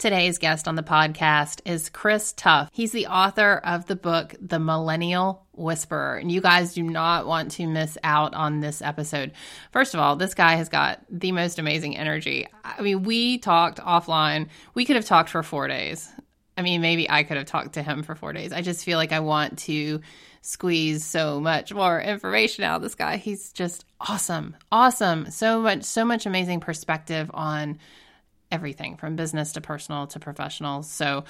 Today's guest on the podcast is Chris Tuff. He's the author of the book, The Millennial Whisperer. And you guys do not want to miss out on this episode. First of all, this guy has got the most amazing energy. I mean, we talked offline. We could have talked for four days. I mean, maybe I could have talked to him for four days. I just feel like I want to squeeze so much more information out of this guy. He's just awesome. Awesome. So much, so much amazing perspective on everything from business to personal to professional. So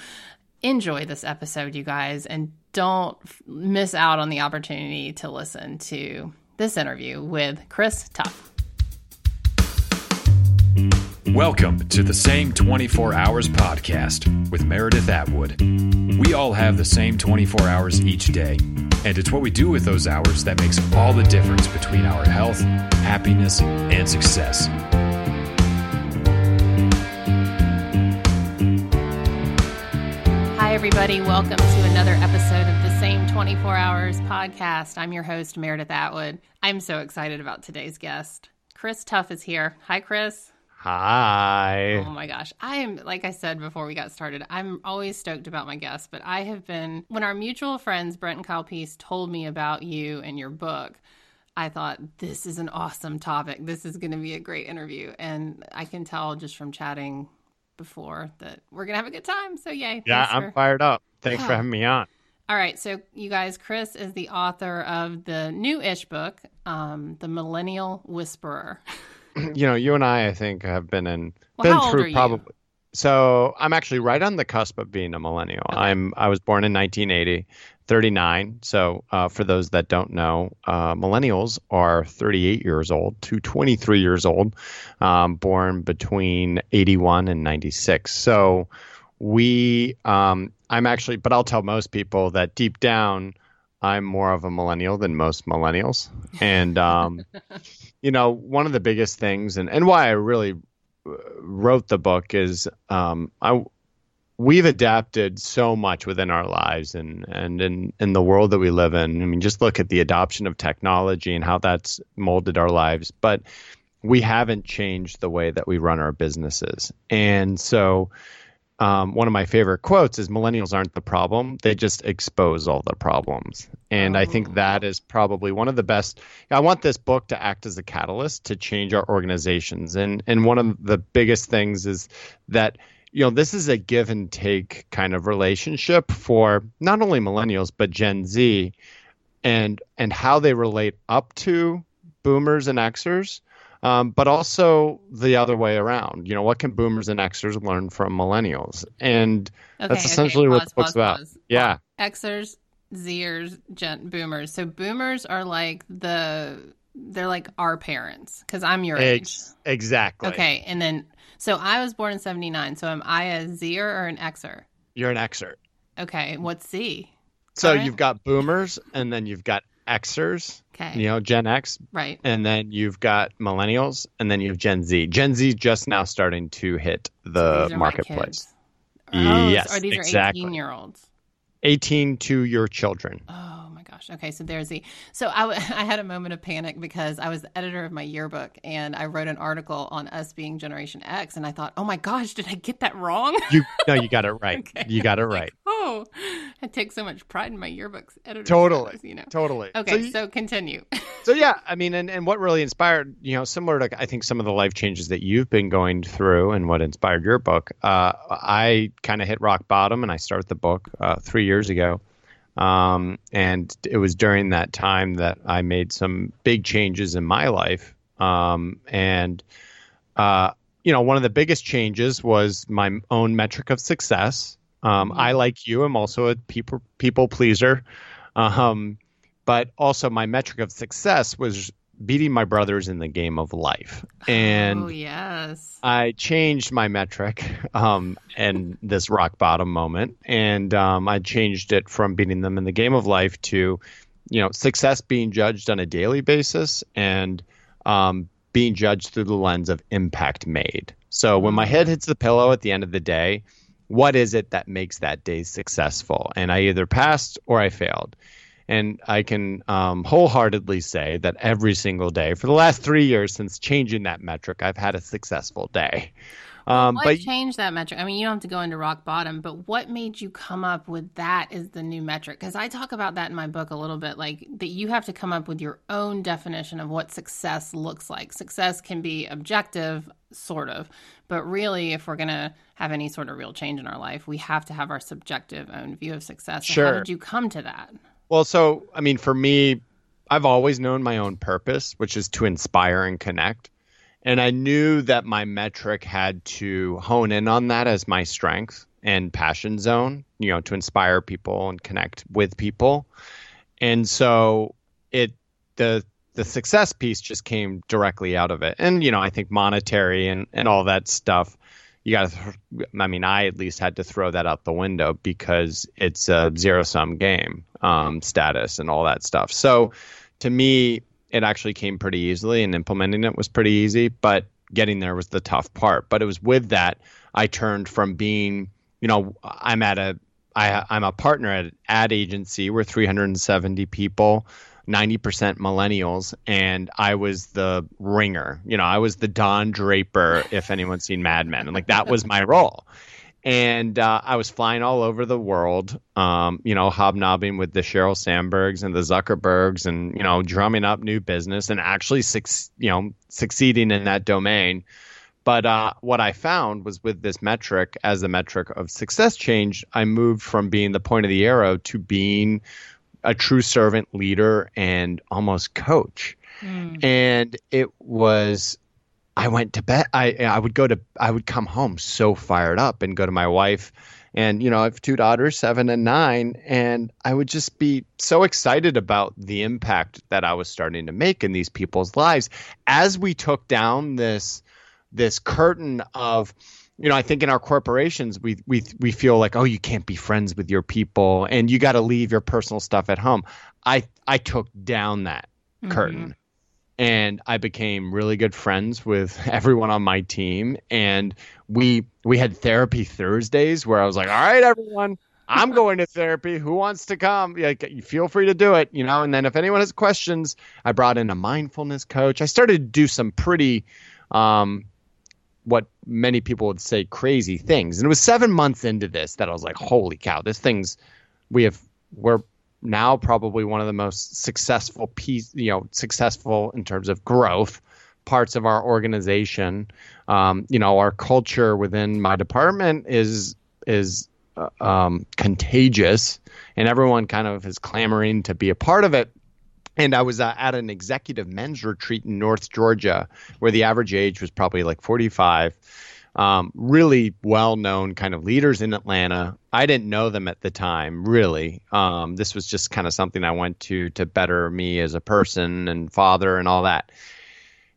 enjoy this episode, you guys, and don't miss out on the opportunity to listen to this interview with Chris Tuff. Welcome to the Same 24 Hours podcast with Meredith Atwood. We all have the same 24 hours each day, and it's what we do with those hours that makes all the difference between our health, happiness, and success. Everybody. Welcome to another episode of the Same 24 Hours podcast. I'm your host, Meredith Atwood. I'm so excited about today's guest. Chris Tuff is here. Hi, Chris. Hi. Oh my gosh. I am, like I said before we got started, I'm always stoked about my guests, but I have been, when our mutual friends, Brent and Kyle Peace, told me about you and your book, I thought, this is an awesome topic. This is going to be a great interview. And I can tell just from chatting before that we're gonna have a good time. So yay! Yeah, I'm for... fired up. Thanks yeah. for having me on. All right, so you guys, Chris is the author of the new-ish book, um, "The Millennial Whisperer." you know, you and I, I think, have been in well, been through probably. So I'm actually right on the cusp of being a millennial. Okay. I'm I was born in 1980. 39. So, uh, for those that don't know, uh, millennials are 38 years old to 23 years old, um, born between 81 and 96. So, we, um, I'm actually, but I'll tell most people that deep down, I'm more of a millennial than most millennials. And, um, you know, one of the biggest things and, and why I really wrote the book is um, I we've adapted so much within our lives and and in in the world that we live in. I mean, just look at the adoption of technology and how that's molded our lives, but we haven't changed the way that we run our businesses. And so um, one of my favorite quotes is millennials aren't the problem they just expose all the problems and oh. i think oh. that is probably one of the best i want this book to act as a catalyst to change our organizations and and one of the biggest things is that you know, this is a give and take kind of relationship for not only millennials but Gen Z, and and how they relate up to boomers and Xers, um, but also the other way around. You know, what can boomers and Xers learn from millennials? And okay, that's essentially okay. pause, what the book's pause, about. Pause. Yeah, Xers, Zers, Gen boomers. So boomers are like the they're like our parents because I'm your age. Exactly. Okay, and then so I was born in 79. So am I a Zer or an Xer? You're an Xer. Okay. What's Z? So you've got boomers and then you've got Xers. Okay. You know, Gen X. Right. And then you've got millennials and then you have Gen Z. Gen Z just now starting to hit the so marketplace. Oh, yes. Or these exactly. are 18 year olds. 18 to your children. Oh my gosh. Okay, so there's the. So I, w- I had a moment of panic because I was the editor of my yearbook and I wrote an article on us being Generation X, and I thought, oh my gosh, did I get that wrong? You no, you got it right. okay. You got it right. Like, oh, I take so much pride in my yearbooks editor. Totally, you know. Totally. Okay, so, you, so continue. so yeah, I mean, and and what really inspired, you know, similar to I think some of the life changes that you've been going through, and what inspired your book. Uh, I kind of hit rock bottom, and I started the book uh, three years ago um, and it was during that time that I made some big changes in my life. Um, and, uh, you know, one of the biggest changes was my own metric of success. Um, mm-hmm. I, like you, am also a people people pleaser, um, but also my metric of success was beating my brothers in the game of life. And oh, yes. I changed my metric um, in this rock bottom moment. And um, I changed it from beating them in the game of life to, you know, success being judged on a daily basis and um, being judged through the lens of impact made. So when my head hits the pillow at the end of the day, what is it that makes that day successful? And I either passed or I failed. And I can um, wholeheartedly say that every single day for the last three years since changing that metric, I've had a successful day. Um, what but changed that metric? I mean, you don't have to go into rock bottom, but what made you come up with that as the new metric? Because I talk about that in my book a little bit, like that you have to come up with your own definition of what success looks like. Success can be objective, sort of, but really, if we're going to have any sort of real change in our life, we have to have our subjective own view of success. Sure. how did you come to that? Well, so I mean, for me, I've always known my own purpose, which is to inspire and connect. And I knew that my metric had to hone in on that as my strength and passion zone, you know, to inspire people and connect with people. And so it the the success piece just came directly out of it. And you know, I think monetary and and all that stuff you got to I mean, I at least had to throw that out the window because it's a zero sum game um, status and all that stuff. So to me, it actually came pretty easily and implementing it was pretty easy, but getting there was the tough part. But it was with that I turned from being, you know, I'm at a I, I'm a partner at an ad agency. We're 370 people, 90% millennials, and I was the ringer. You know, I was the Don Draper, if anyone's seen Mad Men, and like that was my role and uh, I was flying all over the world, um, you know, hobnobbing with the Sheryl Sandbergs and the Zuckerbergs, and you know, drumming up new business and actually, su- you know, succeeding in that domain. But uh, what I found was with this metric, as the metric of success change, I moved from being the point of the arrow to being a true servant leader and almost coach. Mm. And it was I went to bed. I I would go to I would come home so fired up and go to my wife, and you know I have two daughters, seven and nine, and I would just be so excited about the impact that I was starting to make in these people's lives as we took down this this curtain of you know, I think in our corporations we we we feel like oh you can't be friends with your people and you got to leave your personal stuff at home. I I took down that mm-hmm. curtain and I became really good friends with everyone on my team. And we we had therapy Thursdays where I was like, "All right, everyone, I'm going to therapy. Who wants to come? You feel free to do it, you know." And then if anyone has questions, I brought in a mindfulness coach. I started to do some pretty, um, what many people would say crazy things. And it was seven months into this that I was like, "Holy cow, this thing's we have we're now probably one of the most successful piece, you know, successful in terms of growth parts of our organization. Um, you know, our culture within my department is is uh, um, contagious, and everyone kind of is clamoring to be a part of it. And I was uh, at an executive men's retreat in North Georgia, where the average age was probably like 45 um, really well known kind of leaders in Atlanta. I didn't know them at the time, really. Um, this was just kind of something I went to to better me as a person and father and all that.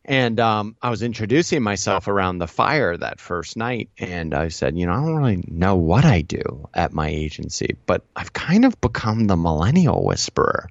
And um, I was introducing myself around the fire that first night, and I said, You know, I don't really know what I do at my agency, but I've kind of become the millennial whisperer.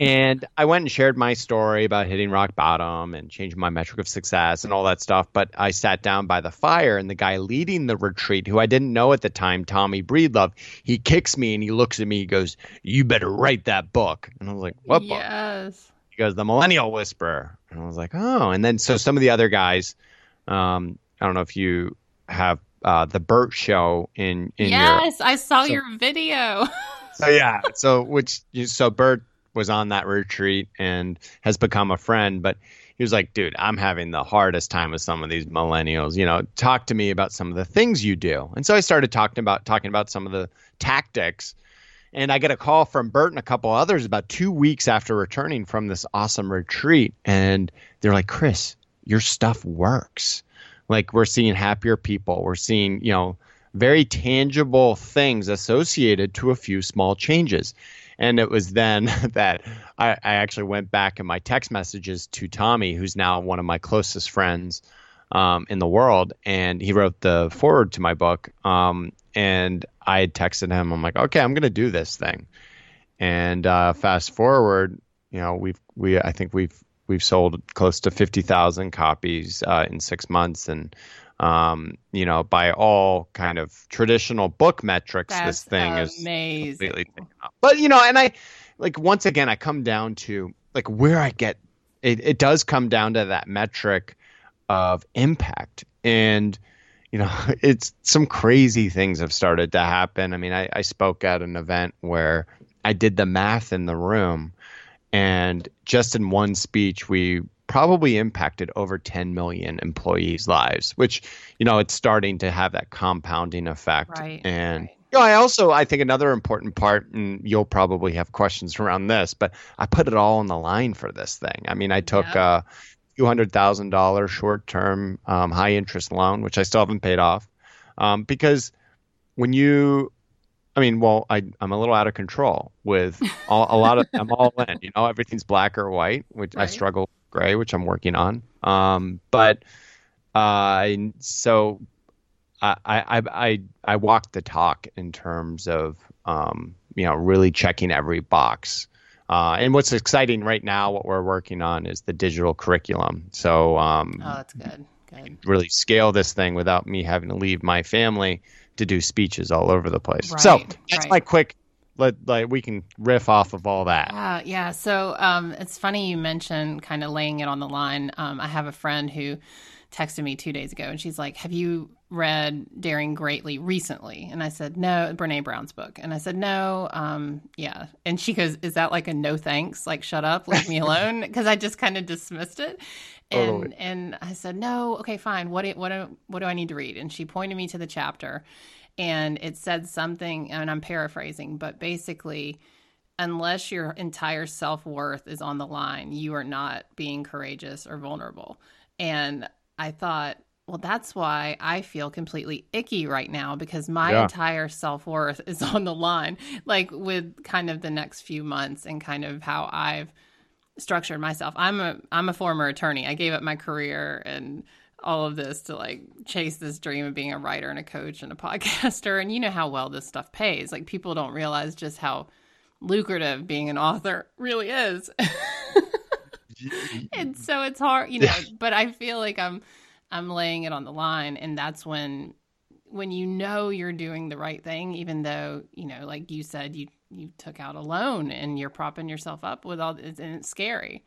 And I went and shared my story about hitting rock bottom and changing my metric of success and all that stuff. But I sat down by the fire, and the guy leading the retreat, who I didn't know at the time, Tommy Breedlove, he kicks me and he looks at me. He goes, "You better write that book." And I was like, "What book?" Yes. He goes, "The Millennial Whisperer." And I was like, "Oh." And then so some of the other guys, um, I don't know if you have uh, the Bert Show in in yes, your, I saw so, your video. so yeah, so which so Bert was on that retreat and has become a friend. But he was like, dude, I'm having the hardest time with some of these millennials. You know, talk to me about some of the things you do. And so I started talking about talking about some of the tactics. And I get a call from Bert and a couple others about two weeks after returning from this awesome retreat. And they're like, Chris, your stuff works. Like we're seeing happier people. We're seeing, you know, very tangible things associated to a few small changes. And it was then that I, I, actually went back in my text messages to Tommy, who's now one of my closest friends um, in the world. And he wrote the forward to my book. Um, and I had texted him, I'm like, okay, I'm going to do this thing. And uh, fast forward, you know, we've, we, I think we've, we've sold close to 50,000 copies uh, in six months. And, um, you know, by all kind of traditional book metrics, That's this thing amazing. is completely But you know, and I like once again, I come down to like where I get it. It does come down to that metric of impact, and you know, it's some crazy things have started to happen. I mean, I, I spoke at an event where I did the math in the room, and just in one speech, we probably impacted over 10 million employees' lives, which, you know, it's starting to have that compounding effect. Right. And right. You know, I also I think another important part, and you'll probably have questions around this, but I put it all on the line for this thing. I mean, I took yeah. a few hundred thousand dollar short term um, high interest loan, which I still haven't paid off, um, because when you I mean, well, I, I'm a little out of control with all, a lot of. I'm all in. You know, everything's black or white, which right. I struggle gray, which I'm working on. Um, but uh, so I, I I I walk the talk in terms of um, you know really checking every box. Uh, and what's exciting right now, what we're working on is the digital curriculum. So um, oh, that's good. Good. Really scale this thing without me having to leave my family to do speeches all over the place. Right, so that's right. my quick. Let like we can riff off of all that. Yeah, yeah. So um, it's funny you mentioned kind of laying it on the line. Um, I have a friend who texted me two days ago, and she's like, "Have you read Daring Greatly recently?" And I said, "No, Brene Brown's book." And I said, "No, um, yeah." And she goes, "Is that like a no thanks? Like, shut up, leave me alone?" Because I just kind of dismissed it. And totally. and I said, "No, okay, fine. What do, what do, what do I need to read?" And she pointed me to the chapter, and it said something, and I'm paraphrasing, but basically unless your entire self worth is on the line, you are not being courageous or vulnerable. And I thought, well, that's why I feel completely icky right now because my Yeah. entire self worth is on the line, like with kind of the next few months and kind of how I've structured myself. I'm a I'm a former attorney. I gave up my career and all of this to like chase this dream of being a writer and a coach and a podcaster. And you know how well this stuff pays. Like people don't realize just how lucrative being an author really is. and so it's hard, you know. But I feel like I'm I'm laying it on the line, and that's when when you know you're doing the right thing, even though you know, like you said, you you took out a loan and you're propping yourself up with all, and it's scary.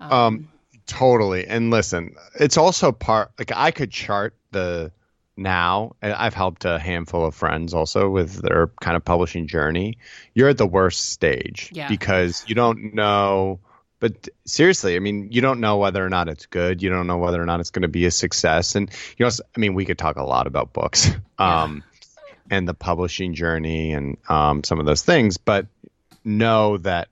Um, um totally. And listen, it's also part like I could chart the now i've helped a handful of friends also with their kind of publishing journey you're at the worst stage yeah. because you don't know but seriously, I mean, you don't know whether or not it's good. You don't know whether or not it's going to be a success. And you know, I mean, we could talk a lot about books, um, yeah. and the publishing journey and um, some of those things, but know that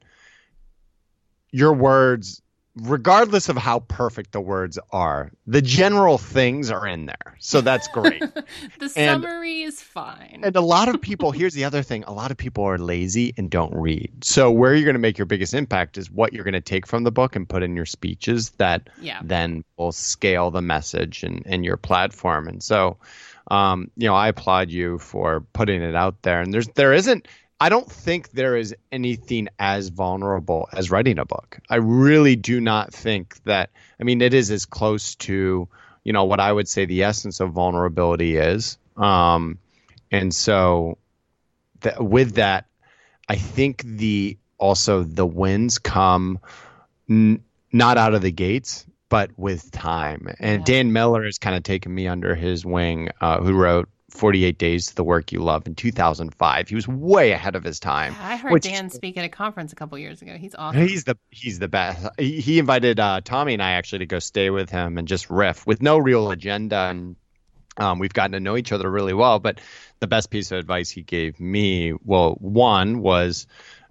your words regardless of how perfect the words are, the general things are in there. So that's great. the summary is fine. And a lot of people, here's the other thing a lot of people are lazy and don't read. So, where you're going to make your biggest impact is what you're going to take from the book and put in your speeches that yeah. then will scale the message and, and your platform. And so, um, you know, I applaud you for putting it out there. And there's there isn't I don't think there is anything as vulnerable as writing a book. I really do not think that. I mean, it is as close to you know what I would say the essence of vulnerability is. Um, and so, th- with that, I think the also the wins come n- not out of the gates, but with time. And yeah. Dan Miller has kind of taken me under his wing, uh, who wrote 48 Days to the Work You Love in 2005. He was way ahead of his time. I heard which, Dan speak at a conference a couple years ago. He's awesome. He's the he's the best. He, he invited uh, Tommy and I actually to go stay with him and just riff with no real agenda and um, we've gotten to know each other really well. But the best piece of advice he gave me, well, one was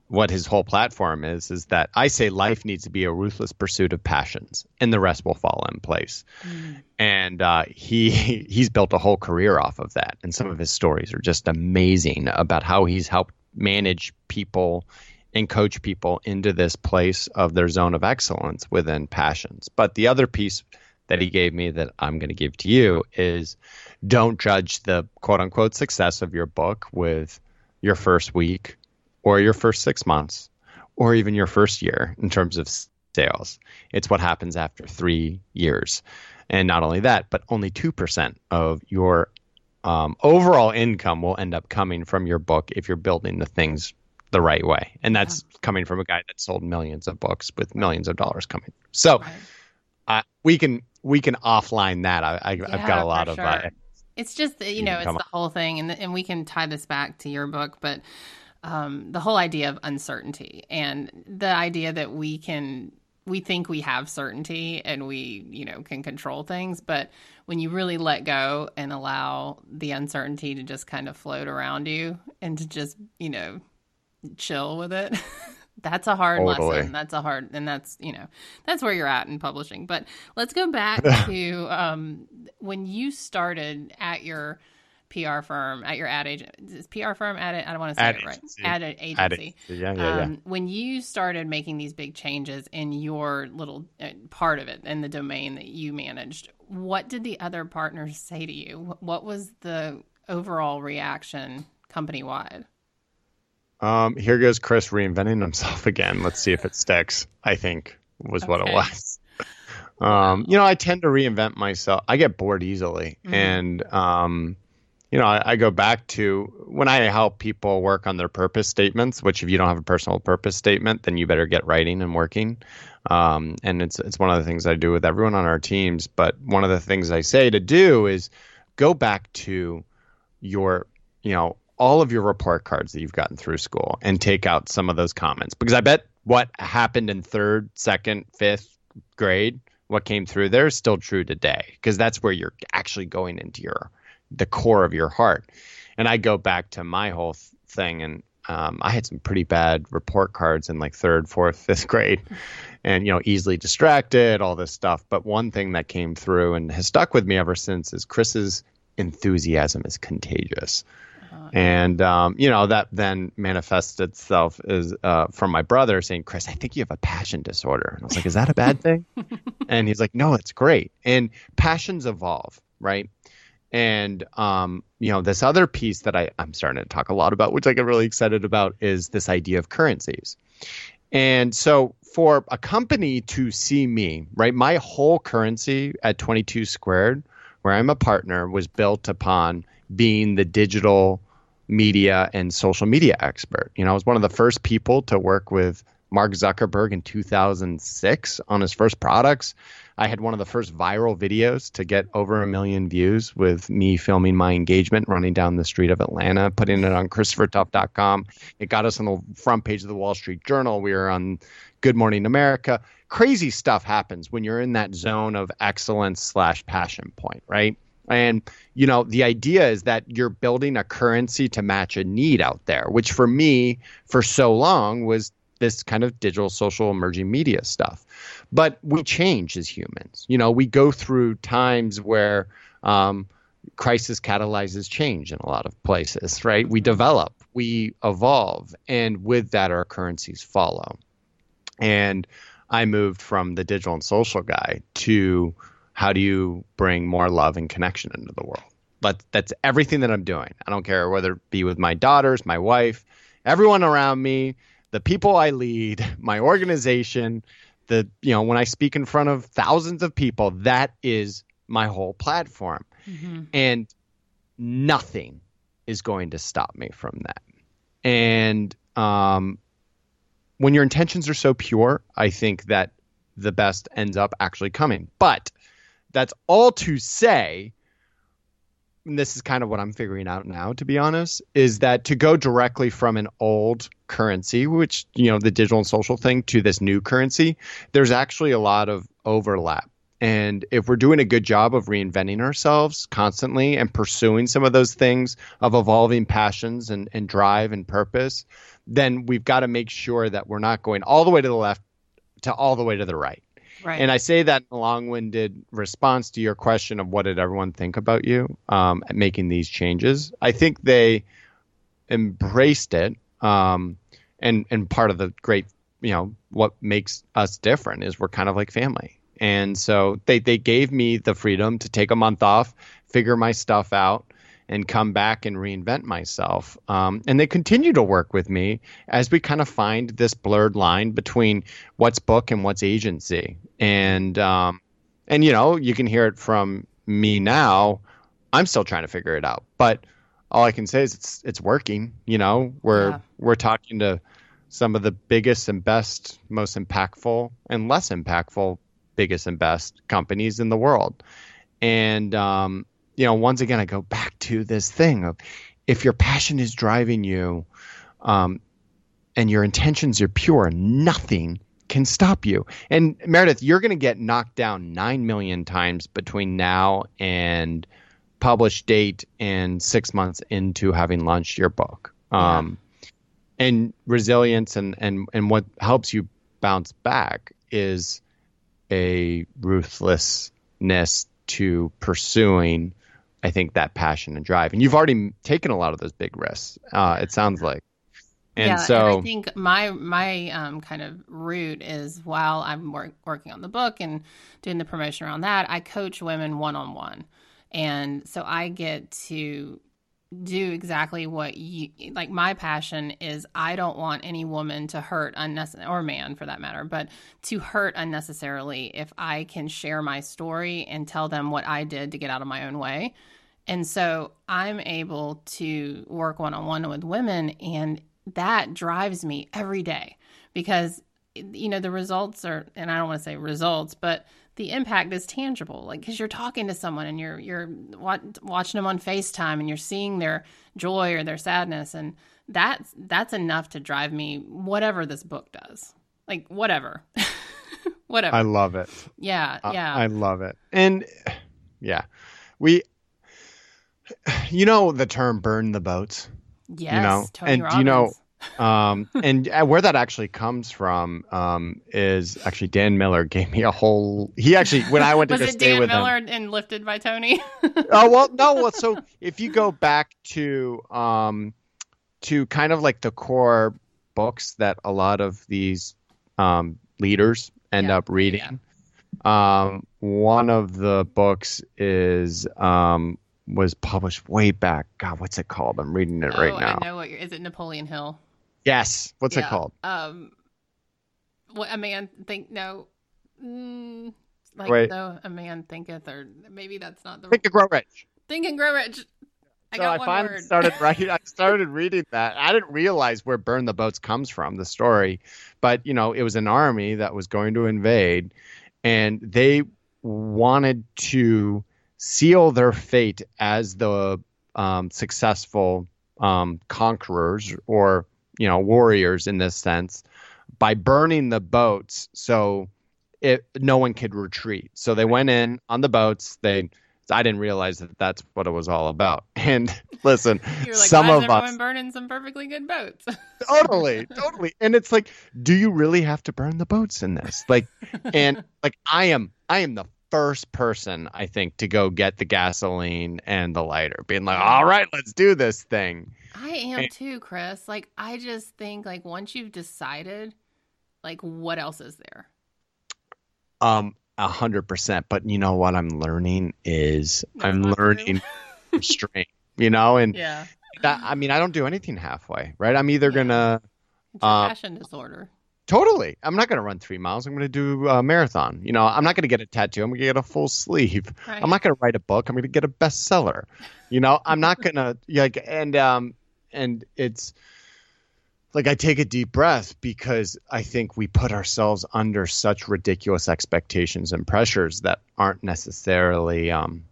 what his whole platform is is that I say life needs to be a ruthless pursuit of passions, and the rest will fall in place. Mm. And uh, he he's built a whole career off of that, and some of his stories are just amazing about how he's helped manage people and coach people into this place of their zone of excellence within passions. But the other piece that he gave me that I'm going to give to you is don't judge the quote unquote success of your book with your first week or your first six months or even your first year in terms of sales. It's what happens after three years. And not only that, but only 2% of your um, overall income will end up coming from your book if you're building the things the right way. And that's yeah. coming from a guy that sold millions of books with millions of dollars coming. So right. uh, we can we can offline that. I, I, have got a lot of sure. uh, It's just you know, it's the whole thing, and and we can tie this back to your book, but um, the whole idea of uncertainty and the idea that we can we think we have certainty and we you know can control things but when you really let go and allow the uncertainty to just kind of float around you and to just you know chill with it that's a hard totally. lesson that's a hard and that's you know that's where you're at in publishing but let's go back to um, when you started at your PR firm at your ad agent. Is PR firm ad? I don't want to say ad it agency. right. Ad agency. Ad agency. Yeah, yeah, um, yeah. When you started making these big changes in your little uh, part of it in the domain that you managed, what did the other partners say to you? What was the overall reaction company wide? Um, here goes Chris reinventing himself again. Let's see if it sticks. I think was okay. what it was. Um, you know, I tend to reinvent myself. I get bored easily, mm-hmm. and um, you know, I, I, go back to when I help people work on their purpose statements. Which, if you don't have a personal purpose statement, then you better get writing and working. Um, and it's it's one of the things I do with everyone on our teams. But one of the things I say to do is go back to your, you know, all of your report cards that you've gotten through school and take out some of those comments because I bet what happened in third, second, fifth grade, what came through there is still true today because that's where you're actually going into your the core of your heart. And I go back to my whole th- thing, and um, I had some pretty bad report cards in like third, fourth, fifth grade, and you know, easily distracted, all this stuff. But one thing that came through and has stuck with me ever since is Chris's enthusiasm is contagious. Uh-huh. And um, you know that then manifests itself as uh, from my brother saying, "Chris, I think you have a passion disorder." And I was like, "Is that a bad thing?" and he's like, "No, it's great." And passions evolve, right? And um, you know, this other piece that I, I'm starting to talk a lot about, which I get really excited about, is this idea of currencies. And so for a company to see me, right, my whole currency at 22 squared, where I'm a partner, was built upon being the digital media and social media expert. You know, I was one of the first people to work with Mark Zuckerberg in 2006 on his first products. I had one of the first viral videos to get over a million views with me filming my engagement running down the street of Atlanta, putting it on ChristopherTuff.com. It got us on the front page of the Wall Street Journal. We were on Good Morning America. Crazy stuff happens when you're in that zone of excellence slash passion point, right? And, you know, the idea is that you're building a currency to match a need out there, which for me, for so long, was this kind of digital social emerging media stuff. But we change as humans. You know, we go through times where um, crisis catalyzes change in a lot of places, right? We develop, we evolve, and with that, our currencies follow. And I moved from the digital and social guy to how do you bring more love and connection into the world? But that's everything that I'm doing. I don't care whether it be with my daughters, my wife, everyone around me the people I lead, my organization, the you know when I speak in front of thousands of people, that is my whole platform, mm-hmm. and nothing is going to stop me from that. And um, when your intentions are so pure, I think that the best ends up actually coming. But that's all to say this is kind of what I'm figuring out now, to be honest, is that to go directly from an old currency, which, you know, the digital and social thing, to this new currency, there's actually a lot of overlap. And if we're doing a good job of reinventing ourselves constantly and pursuing some of those things of evolving passions and, and drive and purpose, then we've got to make sure that we're not going all the way to the left to all the way to the right. Right. And I say that in a long-winded response to your question of what did everyone think about you um, making these changes. I think they embraced it, um, and and part of the great, you know, what makes us different is we're kind of like family. And so they they gave me the freedom to take a month off, figure my stuff out, and come back and reinvent myself. Um, and they continue to work with me as we kind of find this blurred line between what's book and what's agency. And um, and you know, you can hear it from me now. I'm still trying to figure it out, but all I can say is it's it's working. You know, we're yeah. we're talking to some of the biggest and best, most impactful and less impactful, biggest and best companies in the world, and um, you know, once again, I go back to this thing of if your passion is driving you, um, and your intentions are pure, nothing can stop you. And Meredith, you're going to get knocked down 9 million times between now and publish date and six months into having launched your book. Um, and resilience and, and, and what helps you bounce back is a ruthlessness to pursuing, I think, that passion and drive. And you've already taken a lot of those big risks, uh, it sounds like. And yeah, so and I think my my um, kind of route is while I'm work, working on the book and doing the promotion around that, I coach women one on one, and so I get to do exactly what you like. My passion is I don't want any woman to hurt unnecessarily, or man for that matter, but to hurt unnecessarily. If I can share my story and tell them what I did to get out of my own way. And so I'm able to work one on one with women, and that drives me every day because you know the results are and i don't want to say results but the impact is tangible like because you're talking to someone and you're you're watching them on facetime and you're seeing their joy or their sadness and that's that's enough to drive me whatever this book does. Like whatever. Whatever. I love it. Yeah yeah I, I love it. And yeah we you know the term burn the boats? Yes, you know, Tony and Robbins. you know, um, and uh, where that actually comes from um, is actually Dan Miller gave me a whole. He actually when I went to was it Dan Miller him. and lifted by Tony. oh well, no. Well, so if you go back to um, to kind of like the core books that a lot of these um, leaders end yeah. up reading. Um, one of the books is um, was published way back. God, what's it called? I'm reading it oh, right now. I know what you're, is it Napoleon Hill? Yes. What's yeah. it called? Um, what a man think no, mm, like Wait. though a man thinketh, or maybe that's not the think and grow rich. Think and grow rich. I so got I finally word. started writing. I started reading that. I didn't realize where "Burn the Boats" comes from, the story, but you know, it was an army that was going to invade, and they wanted to seal their fate as the um, successful um, conquerors or you know warriors in this sense by burning the boats so it, no one could retreat. So they went in on the boats. They I didn't realize that that's what it was all about. And listen, like, some of us burning some perfectly good boats. totally, totally. And it's like, do you really have to burn the boats in this? Like, and like I am, I am the first person I think to go get the gasoline and the lighter, being like, "All right, let's do this thing." I am and, too, Chris. Like I just think like once you've decided, like what else is there? Um, a hundred percent. But you know what I'm learning is I'm learning restraint. You know, and yeah. That, I mean, I don't do anything halfway, right? I'm either yeah. gonna it's uh, passion disorder. Totally. I'm not going to run three miles. I'm going to do a marathon. You know, I'm not going to get a tattoo. I'm going to get a full sleeve. Right. I'm not going to write a book. I'm going to get a bestseller. You know, I'm not going to like, and, um, and it's like I take a deep breath because I think we put ourselves under such ridiculous expectations and pressures that aren't necessarily, um,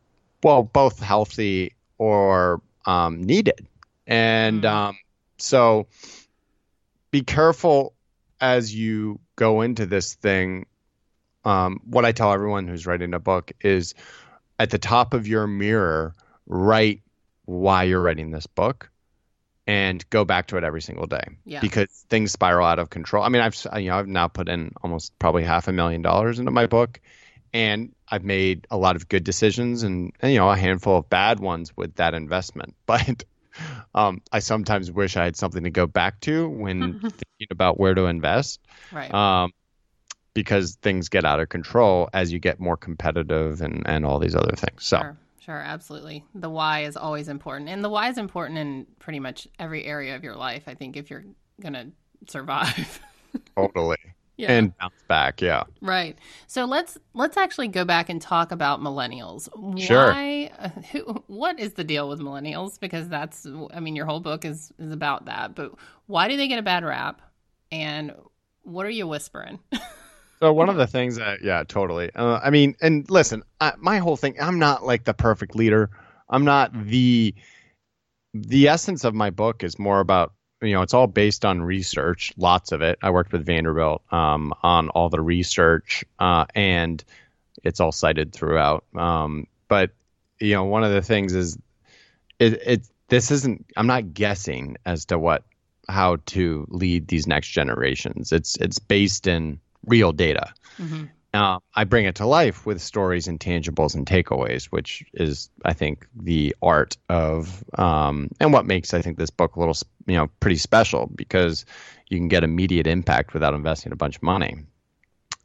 well, both healthy or um, needed. And mm. um, so be careful as you go into this thing, um, what I tell everyone who's writing a book is at the top of your mirror, write why you're writing this book and go back to it every single day yeah. because things spiral out of control. I mean, I've you know I've now put in almost probably half a million dollars into my book, and I've made a lot of good decisions and, and you know a handful of bad ones with that investment. But um, I sometimes wish I had something to go back to when thinking about where to invest. Right. Um, because things get out of control as you get more competitive and, and all these other things. So. Sure. Sure, absolutely. The why is always important. And the why is important in pretty much every area of your life, I think, if you're going to survive. totally yeah. and bounce back. Yeah. Right. So let's let's actually go back and talk about millennials. Sure. Why? Who, what is the deal with millennials? Because that's, I mean, your whole book is is about that. But why do they get a bad rap? And what are you whispering? So one of the things that, yeah, totally. Uh, I mean, and listen, I, my whole thing, I'm not like the perfect leader. I'm not the the essence of my book is more about you know it's all based on research lots of it. I worked with vanderbilt um, on all the research uh, and it's all cited throughout. Um, but you know one of the things is it, it this isn't i'm not guessing as to what how to lead these next generations. It's it's based in real data. Mm-hmm. Uh, I bring it to life with stories and tangibles and takeaways, which is, I think, the art of um, and what makes I think this book a little, you know, pretty special because you can get immediate impact without investing a bunch of money.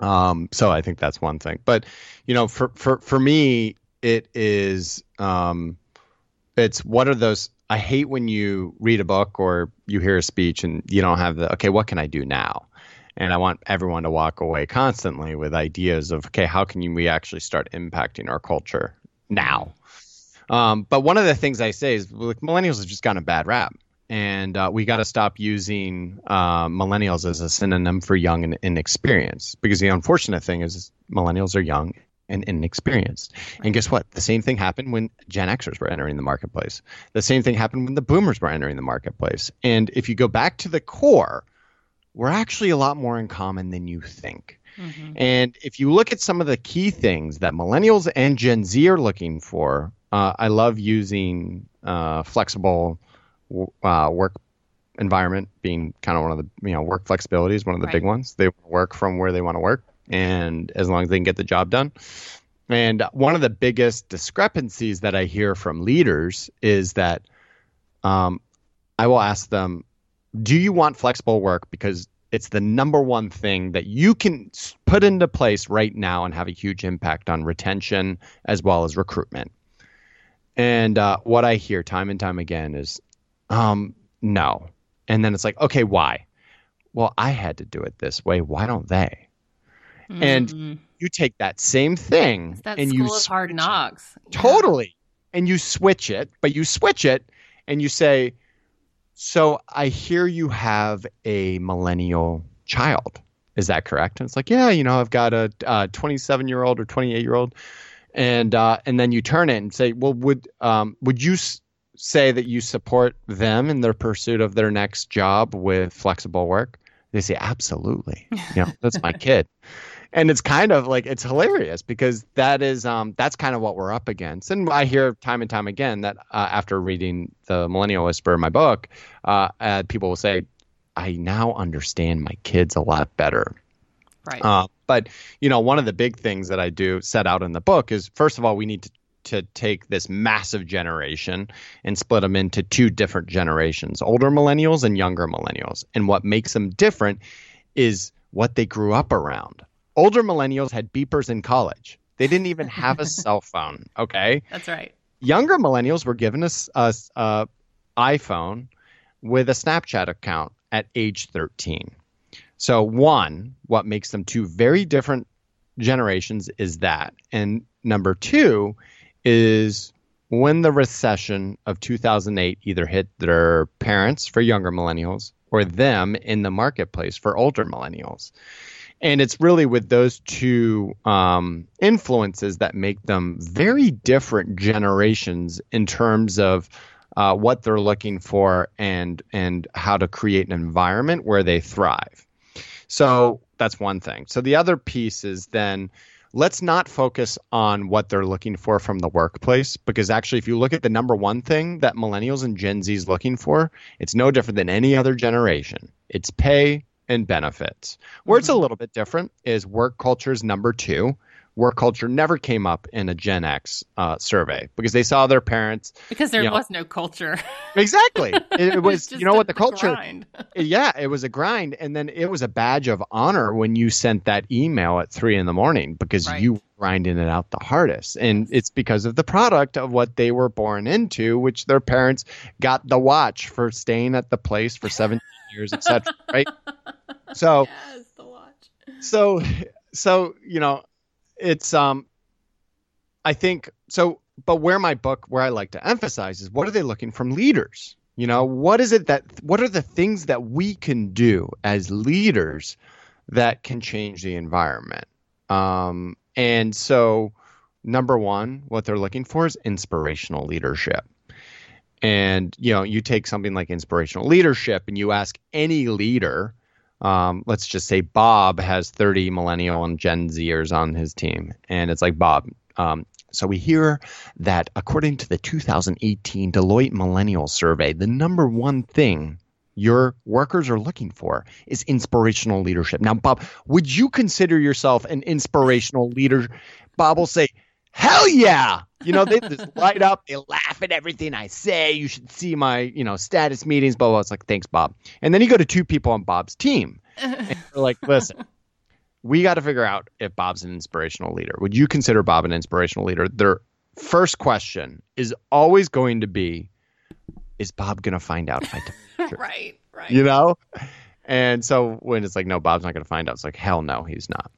Um, so I think that's one thing. But you know, for for for me, it is um, it's what are those I hate when you read a book or you hear a speech and you don't have the okay, what can I do now? And I want everyone to walk away constantly with ideas of, okay, how can we actually start impacting our culture now? Um, but one of the things I say is like, millennials have just gotten a bad rap. And uh, we got to stop using uh, millennials as a synonym for young and inexperienced. Because the unfortunate thing is, millennials are young and inexperienced. And guess what? The same thing happened when Gen Xers were entering the marketplace. The same thing happened when the boomers were entering the marketplace. And if you go back to the core, we're actually a lot more in common than you think. Mm-hmm. And if you look at some of the key things that millennials and Gen Z are looking for, uh, I love using uh, flexible uh, work environment being kind of one of the you know work flexibility is one of the right. big ones. They work from where they want to work, and as long as they can get the job done. And one of the biggest discrepancies that I hear from leaders is that um, I will ask them, do you want flexible work because it's the number one thing that you can put into place right now and have a huge impact on retention as well as recruitment. And uh, what I hear time and time again is, um, no. And then it's like, okay, why? Well, I had to do it this way. Why don't they? Mm-hmm. And you take that same thing that and you of hard knocks. It. Totally. And you switch it, but you switch it and you say, so I hear you have a millennial child. Is that correct? And it's like, yeah, you know, I've got a 27 year old or 28 year old, and uh, and then you turn it and say, well, would um, would you s- say that you support them in their pursuit of their next job with flexible work? They say, absolutely. You know, that's my kid and it's kind of like it's hilarious because that is um that's kind of what we're up against. And i hear time and time again that uh, after reading the millennial whisper my book uh, uh, people will say i now understand my kids a lot better. Right. Uh, but you know one of the big things that i do set out in the book is first of all we need to to take this massive generation and split them into two different generations older millennials and younger millennials. And what makes them different is what they grew up around older millennials had beepers in college. They didn't even have a cell phone. Okay. That's right. Younger millennials were given a, a, a iPhone with a Snapchat account at age 13. So, one, what makes them two very different generations is that. And number two is when the recession of 2008 either hit their parents for younger millennials or them in the marketplace for older millennials and it's really with those two um, influences that make them very different generations in terms of uh, what they're looking for and and how to create an environment where they thrive. So that's one thing. So the other piece is then let's not focus on what they're looking for from the workplace because actually if you look at the number one thing that millennials and gen z is looking for it's no different than any other generation it's pay and benefits. Where it's a mm-hmm. little bit different is work culture is number two. Work culture never came up in a Gen X uh, survey because they saw their parents. Because there was know, no culture. exactly. It, it was, you know what, the, the culture. Grind. yeah, it was a grind. And then it was a badge of honor when you sent that email at three in the morning because right. you grinding it out the hardest. And it's because of the product of what they were born into, which their parents got the watch for staying at the place for 17 years, etc. Right? So, yes, the watch. So, so you know, it's um, I think so. But where my book, where I like to emphasize, is what are they looking from leaders? You know, what is it that what are the things that we can do as leaders that can change the environment? Um, and so number one, what they're looking for is inspirational leadership. And you know, you take something like inspirational leadership, and you ask any leader. Um, let's just say Bob has 30 millennial and Gen Zers on his team, and it's like Bob. Um, so we hear that according to the 2018 Deloitte Millennial Survey, the number one thing your workers are looking for is inspirational leadership. Now, Bob, would you consider yourself an inspirational leader? Bob will say, Hell yeah. You know, they just light up, they laugh at everything I say. You should see my, you know, status meetings, blah, blah. It's like, thanks, Bob. And then you go to two people on Bob's team. And they're like, listen, we got to figure out if Bob's an inspirational leader. Would you consider Bob an inspirational leader? Their first question is always going to be, is Bob going to find out if I right, right. You know? And so when it's like, no, Bob's not going to find out, it's like, hell no, he's not.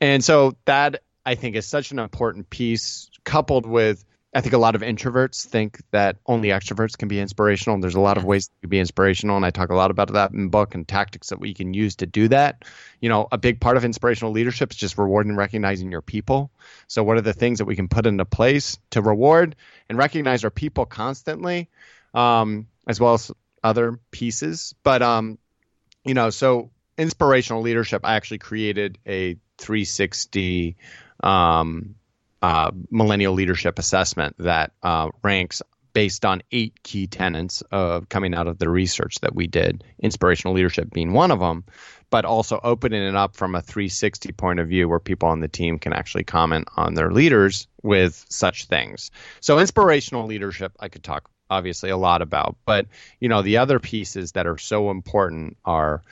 And so that I think is such an important piece, coupled with I think a lot of introverts think that only extroverts can be inspirational. And there's a lot of ways to be inspirational, and I talk a lot about that in the book and tactics that we can use to do that. You know, a big part of inspirational leadership is just rewarding and recognizing your people. So, what are the things that we can put into place to reward and recognize our people constantly, um, as well as other pieces? But um, you know, so inspirational leadership. I actually created a 360 um, uh, millennial leadership assessment that uh, ranks based on eight key tenets of coming out of the research that we did, inspirational leadership being one of them, but also opening it up from a 360 point of view where people on the team can actually comment on their leaders with such things. So inspirational leadership, I could talk obviously a lot about, but you know the other pieces that are so important are,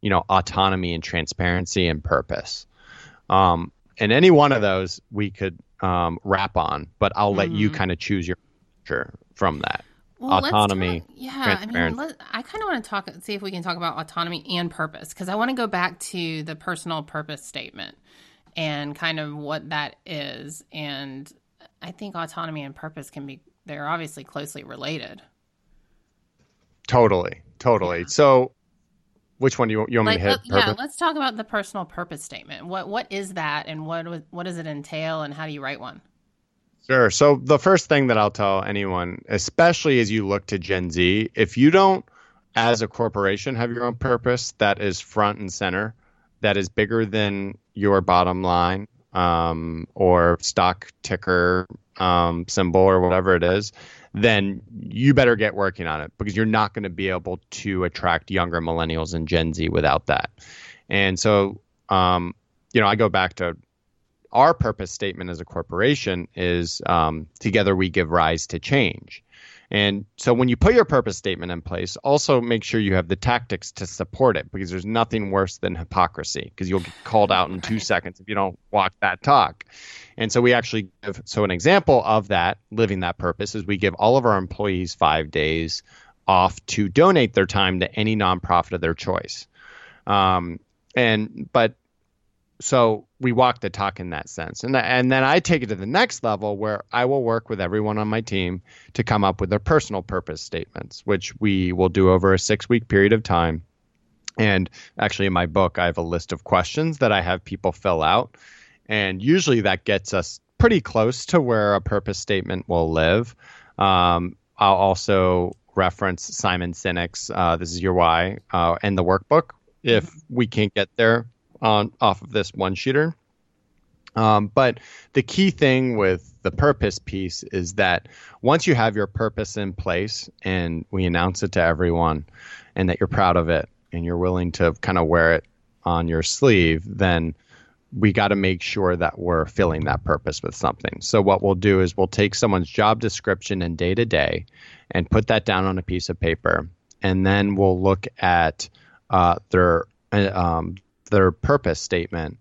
you know, autonomy and transparency and purpose. Um, and any one of those we could um, wrap on, but I'll let mm-hmm. you kind of choose your answer from that. Well, autonomy, talk, yeah. I mean, let, I kind of want to talk, see if we can talk about autonomy and purpose because I want to go back to the personal purpose statement and kind of what that is. And I think autonomy and purpose can be they're obviously closely related. Totally, totally. Yeah. So which one do you, you want like, me to hit? Uh, yeah, let's talk about the personal purpose statement. What what is that, and what what does it entail, and how do you write one? Sure. So the first thing that I'll tell anyone, especially as you look to Gen Z, if you don't, as a corporation, have your own purpose that is front and center, that is bigger than your bottom line um, or stock ticker um, symbol or whatever it is, then you better get working on it because you're not going to be able to attract younger millennials and Gen Z without that. And so, um, you know, I go back to our purpose statement as a corporation is um, together we give rise to change. And so when you put your purpose statement in place, also make sure you have the tactics to support it because there's nothing worse than hypocrisy because you'll get called out in two seconds if you don't walk that talk. And so we actually give, so an example of that, living that purpose, is we give all of our employees five days off to donate their time to any nonprofit of their choice. Um, and, but so we walk the talk in that sense. And, and then I take it to the next level where I will work with everyone on my team to come up with their personal purpose statements, which we will do over a six week period of time. And actually, in my book, I have a list of questions that I have people fill out. And usually that gets us pretty close to where a purpose statement will live. Um, I'll also reference Simon Sinek's uh, This Is Your Why uh, and the workbook if we can't get there on off of this one shooter. Um, but the key thing with the purpose piece is that once you have your purpose in place and we announce it to everyone and that you're proud of it and you're willing to kind of wear it on your sleeve, then we got to make sure that we're filling that purpose with something. So what we'll do is we'll take someone's job description and day to day and put that down on a piece of paper, and then we'll look at uh, their uh, um, their purpose statement,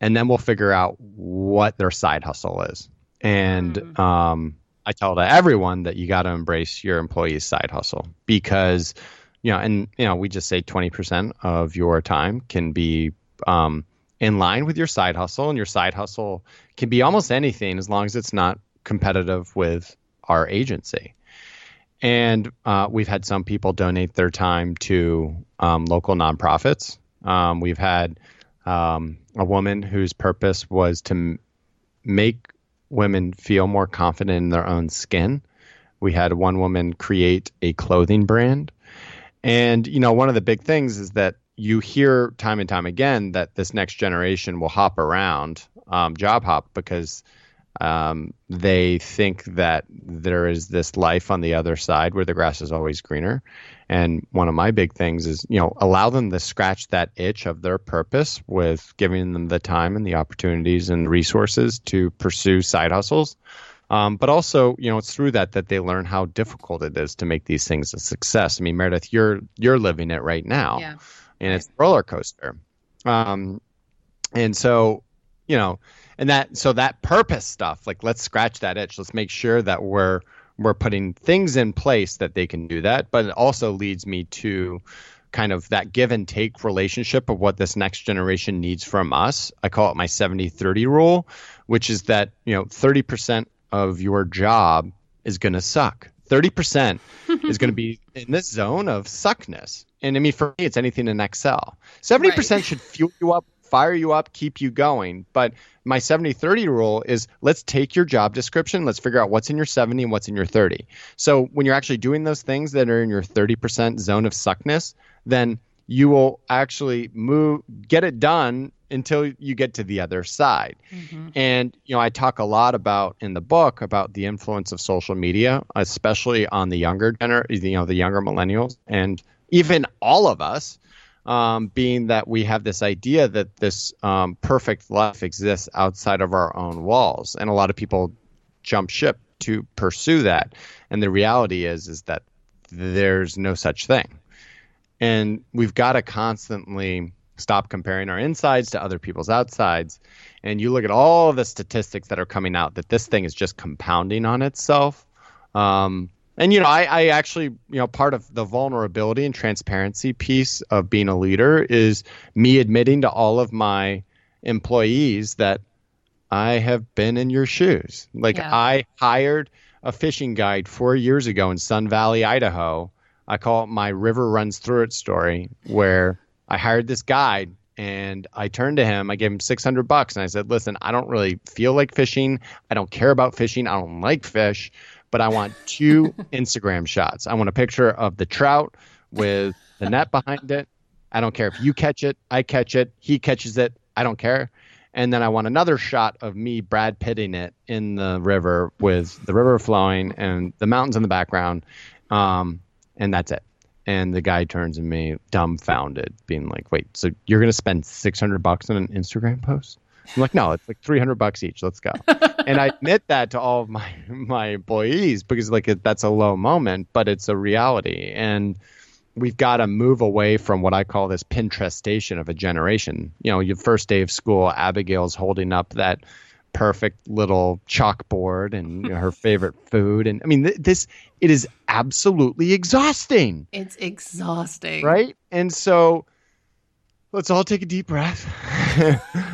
and then we'll figure out what their side hustle is. And mm. um, I tell to everyone that you got to embrace your employee's side hustle because, you know, and you know, we just say twenty percent of your time can be um, in line with your side hustle, and your side hustle can be almost anything as long as it's not competitive with our agency. And uh, we've had some people donate their time to um, local nonprofits um, we've had um, a woman whose purpose was to m- make women feel more confident in their own skin. We had one woman create a clothing brand. And, you know, one of the big things is that you hear time and time again that this next generation will hop around, um, job hop, because um, they think that there is this life on the other side where the grass is always greener. And one of my big things is, you know, allow them to scratch that itch of their purpose with giving them the time and the opportunities and resources to pursue side hustles. Um, but also, you know, it's through that that they learn how difficult it is to make these things a success. I mean, Meredith, you're you're living it right now, yeah. and it's a roller coaster. Um, and so, you know, and that so that purpose stuff, like let's scratch that itch. Let's make sure that we're we're putting things in place that they can do that. But it also leads me to kind of that give and take relationship of what this next generation needs from us. I call it my 70 30 rule, which is that, you know, 30% of your job is going to suck. 30% is going to be in this zone of suckness. And I mean, for me, it's anything in Excel. 70% right. should fuel you up, fire you up, keep you going. But my 70 30 rule is let's take your job description, let's figure out what's in your 70 and what's in your 30. So when you're actually doing those things that are in your 30% zone of suckness, then you will actually move, get it done until you get to the other side. Mm-hmm. And you know, I talk a lot about in the book about the influence of social media, especially on the younger gener, you know, the younger millennials, and even all of us. Um, being that we have this idea that this um, perfect life exists outside of our own walls, and a lot of people jump ship to pursue that. And the reality is, is that there's no such thing, and we've got to constantly stop comparing our insides to other people's outsides. And you look at all the statistics that are coming out that this thing is just compounding on itself. Um, and you know, I, I actually, you know, part of the vulnerability and transparency piece of being a leader is me admitting to all of my employees that I have been in your shoes. Like yeah. I hired a fishing guide four years ago in Sun Valley, Idaho. I call it my river runs through it story, where I hired this guide and I turned to him. I gave him 600 bucks and I said, "Listen, I don't really feel like fishing. I don't care about fishing. I don't like fish, but I want two Instagram shots. I want a picture of the trout with the net behind it. I don't care if you catch it, I catch it, he catches it. I don't care. And then I want another shot of me Brad Pitting it in the river with the river flowing and the mountains in the background. Um, and that's it. And the guy turns to me, dumbfounded, being like, "Wait, so you're gonna spend six hundred bucks on an Instagram post?" I'm like, "No, it's like three hundred bucks each. Let's go." and I admit that to all of my my employees because like that's a low moment, but it's a reality, and we've got to move away from what I call this Pinterest station of a generation. You know, your first day of school, Abigail's holding up that perfect little chalkboard and you know, her favorite food and i mean th- this it is absolutely exhausting it's exhausting right and so let's all take a deep breath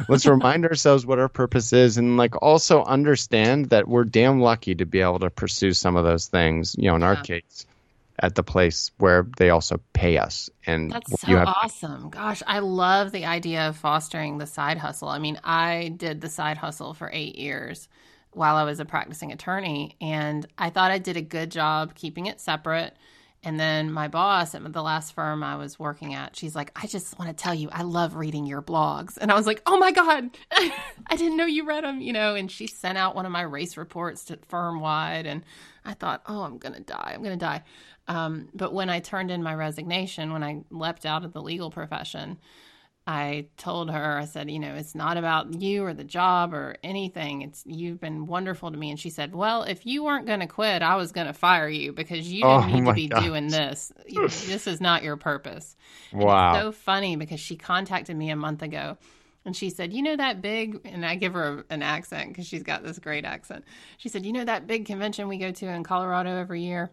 let's remind ourselves what our purpose is and like also understand that we're damn lucky to be able to pursue some of those things you know in yeah. our case at the place where they also pay us. And that's so have- awesome. Gosh, I love the idea of fostering the side hustle. I mean, I did the side hustle for eight years while I was a practicing attorney, and I thought I did a good job keeping it separate. And then my boss at the last firm I was working at, she's like, I just want to tell you, I love reading your blogs. And I was like, oh my God, I didn't know you read them, you know. And she sent out one of my race reports to firm wide. And I thought, oh, I'm going to die. I'm going to die. Um, but when I turned in my resignation, when I leapt out of the legal profession, I told her, I said, you know, it's not about you or the job or anything. It's you've been wonderful to me. And she said, well, if you weren't going to quit, I was going to fire you because you didn't oh need to be gosh. doing this. this is not your purpose. Wow. so funny because she contacted me a month ago and she said, You know that big, and I give her an accent because she's got this great accent. She said, You know that big convention we go to in Colorado every year?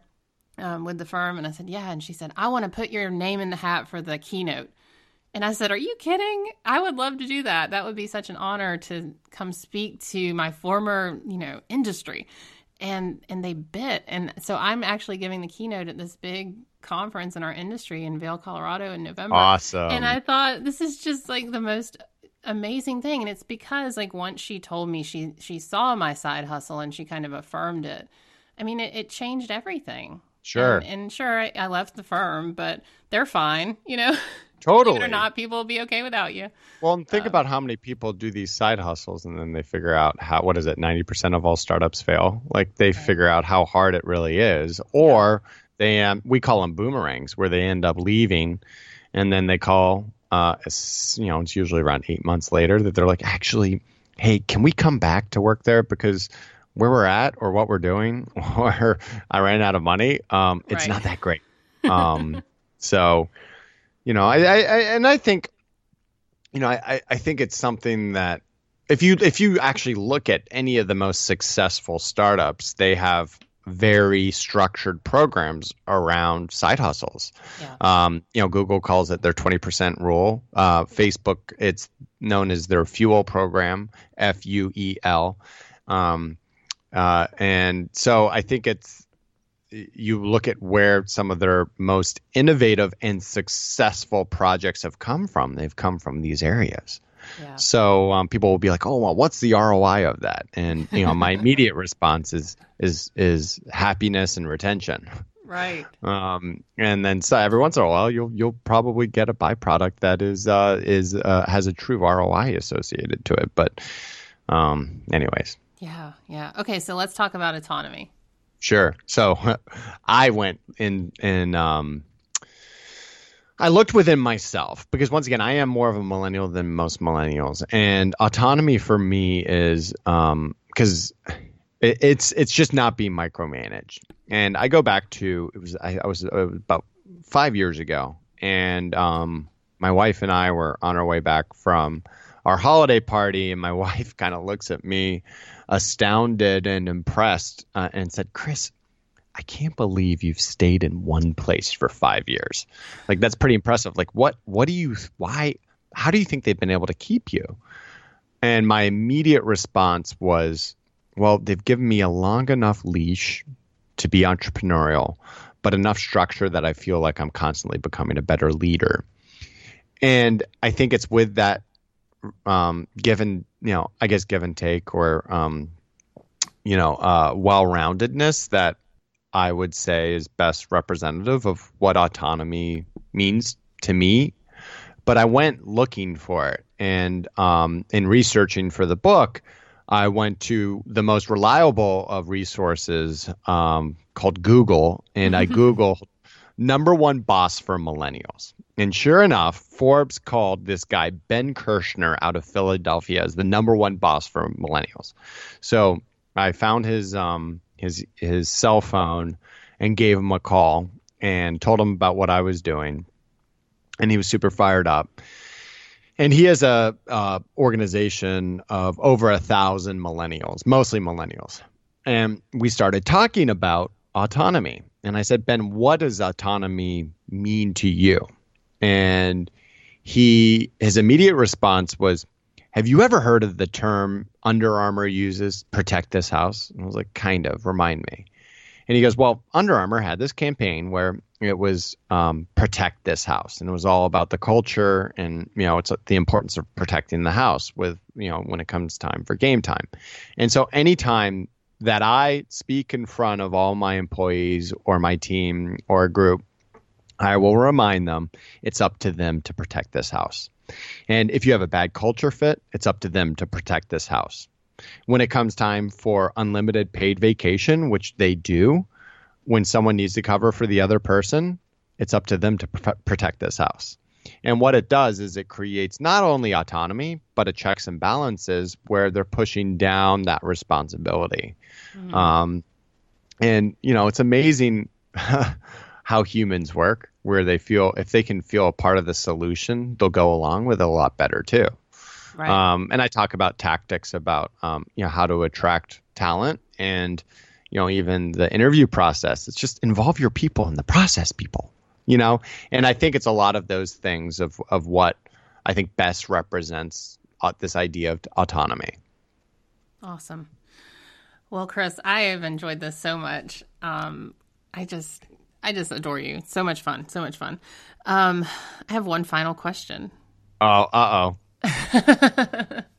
um, with the firm? And I said, Yeah. And she said, I want to put your name in the hat for the keynote. And I said, Are you kidding? I would love to do that. That would be such an honor to come speak to my former, you know, industry. And and they bit. And so I'm actually giving the keynote at this big conference in our industry in Vail, Colorado in November. Awesome. And I thought this is just like the most amazing thing and it's because like once she told me she she saw my side hustle and she kind of affirmed it i mean it, it changed everything sure and, and sure I, I, left the firm but they're fine you know totally or not people will be okay without you well and think uh, about how many people do these side hustles and then they figure out how what is it 90% of all startups fail like they right. figure out how hard it really is or they um, we call them boomerangs where they end up leaving and then they call uh, you know, it's usually around eight months later that they're like, actually, hey, can we come back to work there because where we're at or what we're doing or I ran out of money. Um, it's right. not that great. Um, so, you know, I, I, I, and I think, you know, I, I think it's something that if you if you actually look at any of the most successful startups, they have very structured programs around side hustles. Yeah. Um, you know, Google calls it their 20% rule. Uh, Facebook, it's known as their fuel program, F U E L. Um, uh, and so I think it's, you look at where some of their most innovative and successful projects have come from, they've come from these areas. So um, people will be like, "Oh, well, what's the ROI of that?" And you know, my immediate response is is is happiness and retention. Right. Um, and then so every once in a while, you'll you'll probably get a byproduct that is uh, is uh, has a true ROI associated to it. But um, anyways. Yeah. Yeah. Okay. So let's talk about autonomy. Sure. So I went in in um, I looked within myself because once again, I am more of a millennial than most millennials, and autonomy for me is because um, it, it's it's just not being micromanaged. And I go back to it was I, I was uh, about five years ago, and um, my wife and I were on our way back from our holiday party, and my wife kind of looks at me, astounded and impressed, uh, and said, "Chris, I can't believe you've stayed in one place for five years. Like that's pretty impressive. Like what what do you why how do you think they've been able to keep you? And my immediate response was, well, they've given me a long enough leash to be entrepreneurial, but enough structure that I feel like I'm constantly becoming a better leader. And I think it's with that um, given, you know, I guess give and take or um, you know, uh, well-roundedness that I would say is best representative of what autonomy means to me. But I went looking for it. And um, in researching for the book, I went to the most reliable of resources um, called Google, and I Googled number one boss for millennials. And sure enough, Forbes called this guy, Ben Kirshner, out of Philadelphia, as the number one boss for millennials. So I found his um, his his cell phone and gave him a call and told him about what I was doing, and he was super fired up. And he has a uh, organization of over a thousand millennials, mostly millennials, and we started talking about autonomy. And I said, Ben, what does autonomy mean to you? And he his immediate response was, have you ever heard of the term Under Armour uses protect this house? And I was like, kind of, remind me. And he goes, well, Under Armour had this campaign where it was um, protect this house, and it was all about the culture and you know it's the importance of protecting the house with you know when it comes time for game time. And so anytime that I speak in front of all my employees or my team or a group, I will remind them it's up to them to protect this house. And if you have a bad culture fit, it's up to them to protect this house. When it comes time for unlimited paid vacation, which they do, when someone needs to cover for the other person, it's up to them to pr- protect this house. And what it does is it creates not only autonomy, but a checks and balances where they're pushing down that responsibility. Mm-hmm. Um, and, you know, it's amazing how humans work where they feel if they can feel a part of the solution, they'll go along with it a lot better too. Right. Um, and I talk about tactics about um, you know how to attract talent and you know even the interview process. It's just involve your people in the process, people. You know, and I think it's a lot of those things of of what I think best represents uh, this idea of autonomy. Awesome. Well, Chris, I have enjoyed this so much. Um, I just I just adore you. So much fun. So much fun. Um, I have one final question. Oh, uh oh.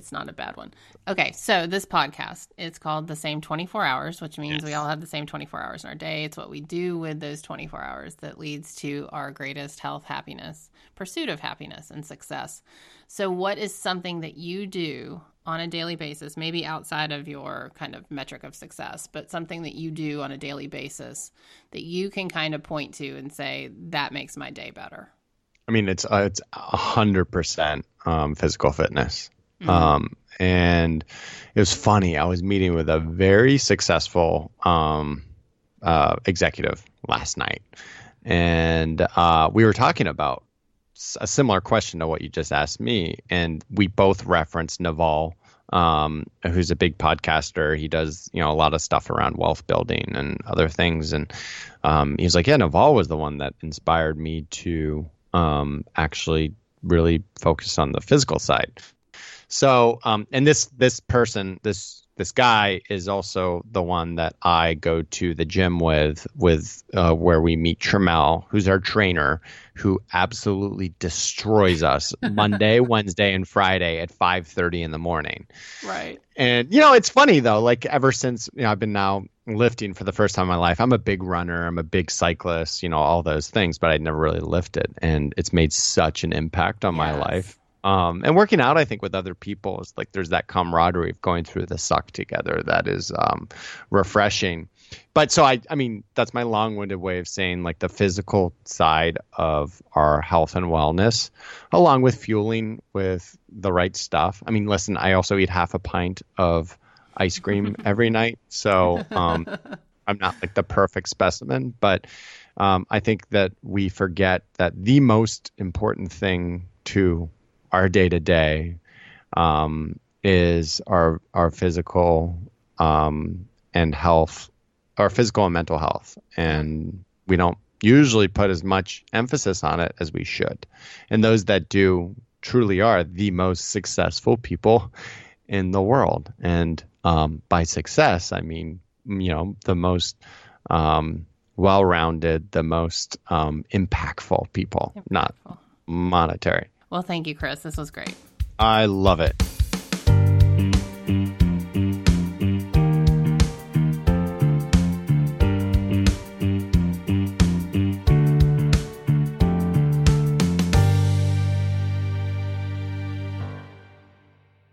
it's not a bad one. Okay, so this podcast, it's called The Same 24 Hours, which means yes. we all have the same 24 hours in our day. It's what we do with those 24 hours that leads to our greatest health, happiness, pursuit of happiness, and success. So, what is something that you do on a daily basis, maybe outside of your kind of metric of success, but something that you do on a daily basis that you can kind of point to and say, that makes my day better? I mean, it's uh, it's a hundred percent um, physical fitness. Mm-hmm. Um, and it was funny. I was meeting with a very successful um, uh, executive last night, and uh, we were talking about a similar question to what you just asked me, and we both referenced Naval, um, who's a big podcaster. He does you know a lot of stuff around wealth building and other things, and um, he was like, yeah, Naval was the one that inspired me to um, actually really focus on the physical side. So, um, and this this person, this this guy is also the one that I go to the gym with, with uh, where we meet Tramel, who's our trainer, who absolutely destroys us Monday, Wednesday, and Friday at five thirty in the morning. Right. And you know, it's funny though. Like ever since you know, I've been now lifting for the first time in my life. I'm a big runner. I'm a big cyclist. You know, all those things, but I'd never really lifted, and it's made such an impact on yes. my life. Um, and working out, I think, with other people is like there's that camaraderie of going through the suck together that is um, refreshing. But so I, I mean, that's my long-winded way of saying like the physical side of our health and wellness, along with fueling with the right stuff. I mean, listen, I also eat half a pint of ice cream every night, so um, I'm not like the perfect specimen, but um, I think that we forget that the most important thing to our day to day is our our physical um, and health, our physical and mental health, and we don't usually put as much emphasis on it as we should. And those that do truly are the most successful people in the world. And um, by success, I mean you know the most um, well-rounded, the most um, impactful people, impactful. not monetary. Well, thank you, Chris. This was great. I love it.